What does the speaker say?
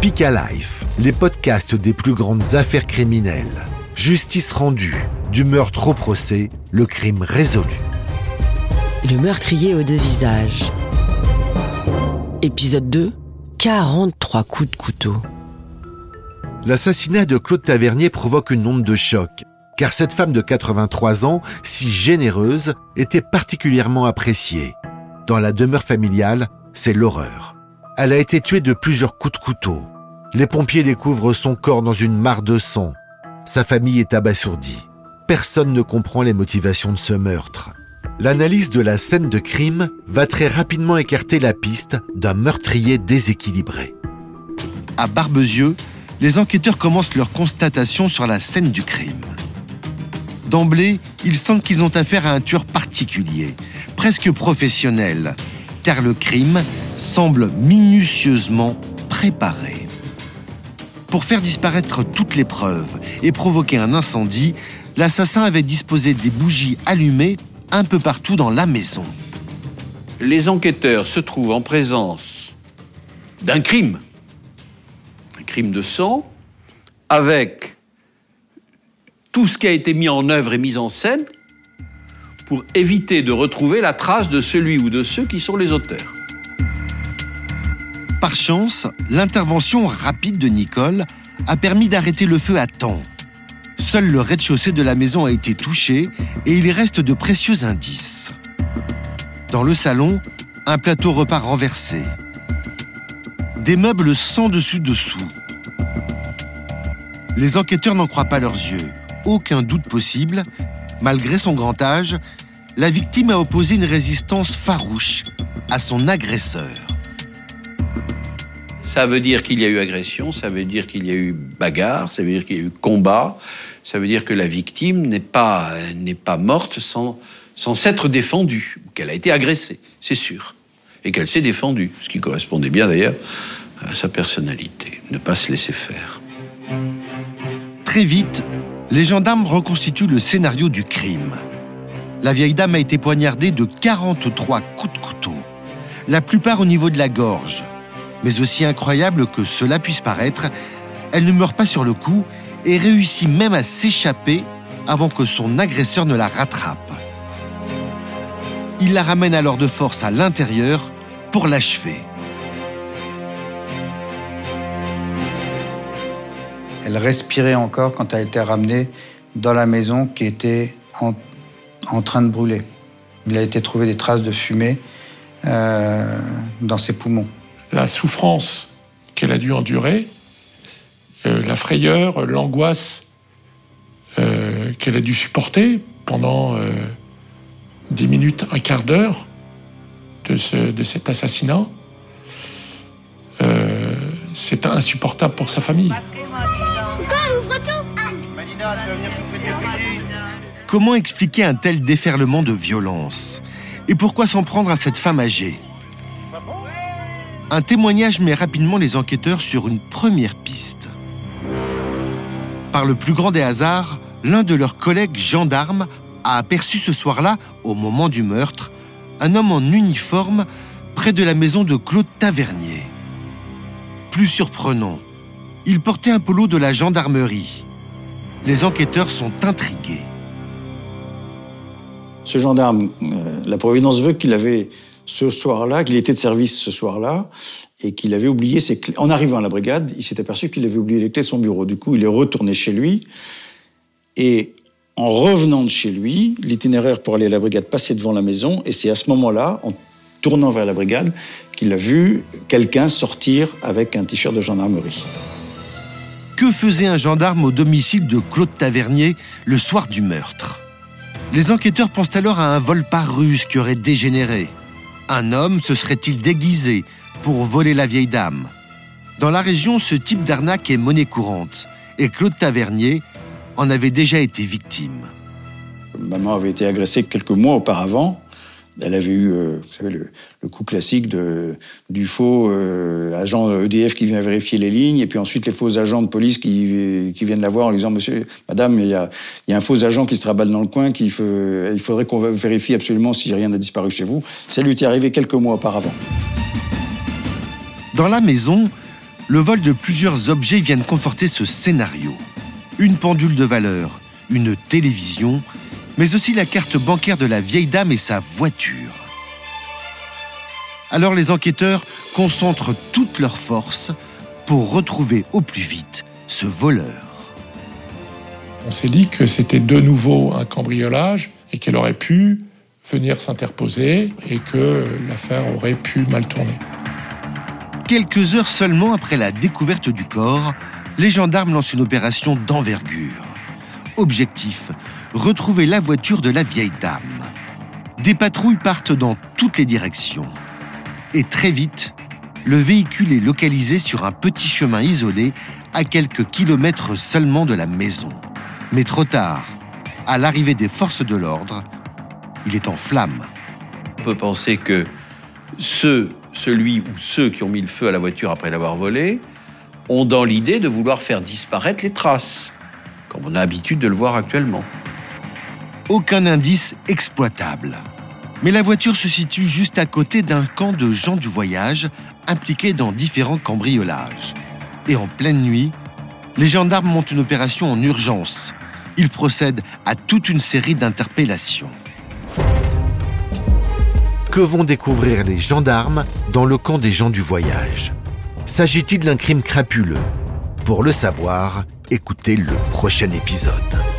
Speak Life, les podcasts des plus grandes affaires criminelles. Justice rendue, du meurtre au procès, le crime résolu. Le meurtrier aux deux visages. Épisode 2 43 coups de couteau. L'assassinat de Claude Tavernier provoque une onde de choc, car cette femme de 83 ans, si généreuse, était particulièrement appréciée. Dans la demeure familiale, c'est l'horreur. Elle a été tuée de plusieurs coups de couteau. Les pompiers découvrent son corps dans une mare de sang. Sa famille est abasourdie. Personne ne comprend les motivations de ce meurtre. L'analyse de la scène de crime va très rapidement écarter la piste d'un meurtrier déséquilibré. À Barbezieux, les enquêteurs commencent leur constatation sur la scène du crime. D'emblée, ils sentent qu'ils ont affaire à un tueur particulier, presque professionnel, car le crime semble minutieusement préparé. Pour faire disparaître toutes les preuves et provoquer un incendie, l'assassin avait disposé des bougies allumées un peu partout dans la maison. Les enquêteurs se trouvent en présence d'un crime, un crime de sang, avec tout ce qui a été mis en œuvre et mis en scène pour éviter de retrouver la trace de celui ou de ceux qui sont les auteurs. Par chance, l'intervention rapide de Nicole a permis d'arrêter le feu à temps. Seul le rez-de-chaussée de la maison a été touché et il reste de précieux indices. Dans le salon, un plateau repas renversé. Des meubles sans dessus-dessous. Les enquêteurs n'en croient pas leurs yeux. Aucun doute possible. Malgré son grand âge, la victime a opposé une résistance farouche à son agresseur. Ça veut dire qu'il y a eu agression, ça veut dire qu'il y a eu bagarre, ça veut dire qu'il y a eu combat, ça veut dire que la victime n'est pas, n'est pas morte sans, sans s'être défendue, qu'elle a été agressée, c'est sûr, et qu'elle s'est défendue, ce qui correspondait bien d'ailleurs à sa personnalité, ne pas se laisser faire. Très vite, les gendarmes reconstituent le scénario du crime. La vieille dame a été poignardée de 43 coups de couteau, la plupart au niveau de la gorge mais aussi incroyable que cela puisse paraître, elle ne meurt pas sur le coup et réussit même à s'échapper avant que son agresseur ne la rattrape. Il la ramène alors de force à l'intérieur pour l'achever. Elle respirait encore quand elle a été ramenée dans la maison qui était en, train de brûler. Il a été trouvé des traces de fumée euh, dans ses poumons la souffrance qu'elle a dû endurer, euh, la frayeur, l'angoisse euh, qu'elle a dû supporter pendant dix minutes, un quart d'heure de, de, cet assassinat. c'est insupportable pour sa famille. Comment expliquer un tel déferlement de violence? Et pourquoi s'en prendre à cette femme âgée? Un témoignage met rapidement les enquêteurs sur une première piste. Par le plus grand des hasards, l'un de leurs collègues gendarmes a aperçu ce soir-là, au moment du meurtre, un homme en uniforme près de la maison de Claude Tavernier. Plus surprenant, il portait un polo de la gendarmerie. Les enquêteurs sont intrigués. Ce gendarme, euh, la Providence veut qu'il avait ce soir-là, qu'il était de service ce soir-là, et qu'il avait oublié ses clés. En arrivant à la brigade, il s'est aperçu qu'il avait oublié les clés de son bureau. Du coup, il est retourné chez lui, et en revenant de chez lui, l'itinéraire pour aller à la brigade passait devant la maison, et c'est à ce moment-là, en tournant vers la brigade, qu'il a vu quelqu'un sortir avec un t-shirt de gendarmerie. Que faisait un gendarme au domicile de Claude Tavernier le soir du meurtre? Les enquêteurs pensent alors à un vol par ruse qui aurait dégénéré. Un homme se serait-il déguisé pour voler la vieille dame? Dans la région, ce type d'arnaque est monnaie courante et Claude Tavernier en avait déjà été victime. Maman avait été agressée quelques mois auparavant elle avait eu, euh, vous savez, le, coup classique du faux euh, agent EDF qui vient vérifier les lignes, et puis ensuite les faux agents de police qui, qui viennent la voir en lui disant Monsieur, Madame, il y a, un faux agent qui se traballe dans le coin, qu'il il faudrait qu'on vérifie absolument si rien n'a disparu chez vous. Ça lui est arrivé quelques mois auparavant. Dans la maison, le vol de plusieurs objets viennent conforter ce scénario. Une pendule de valeur, une télévision, mais aussi la carte bancaire de la vieille dame et sa voiture. Alors les enquêteurs concentrent toutes leurs forces pour retrouver au plus vite ce voleur. On s'est dit que c'était de nouveau un cambriolage et qu'elle aurait pu venir s'interposer et que l'affaire aurait pu mal tourner. Quelques heures seulement après la découverte du corps, les gendarmes lancent une opération d'envergure. Objectif, retrouver la voiture de la vieille dame. Des patrouilles partent dans toutes les directions. Et très vite, le véhicule est localisé sur un petit chemin isolé à quelques kilomètres seulement de la maison. Mais trop tard, à l'arrivée des forces de l'ordre, il est en flammes. On peut penser que ceux, celui ou ceux qui ont mis le feu à la voiture après l'avoir volée ont dans l'idée de vouloir faire disparaître les traces, comme on a l'habitude de le voir actuellement. Aucun indice exploitable. Mais la voiture se situe juste à côté d'un camp de gens du voyage impliqués dans différents cambriolages. Et en pleine nuit, les gendarmes montent une opération en urgence. Ils procèdent à toute une série d'interpellations. Que vont découvrir les gendarmes dans le camp des gens du voyage? S'agit-il d'un crime crapuleux? Pour le savoir, écoutez le prochain épisode.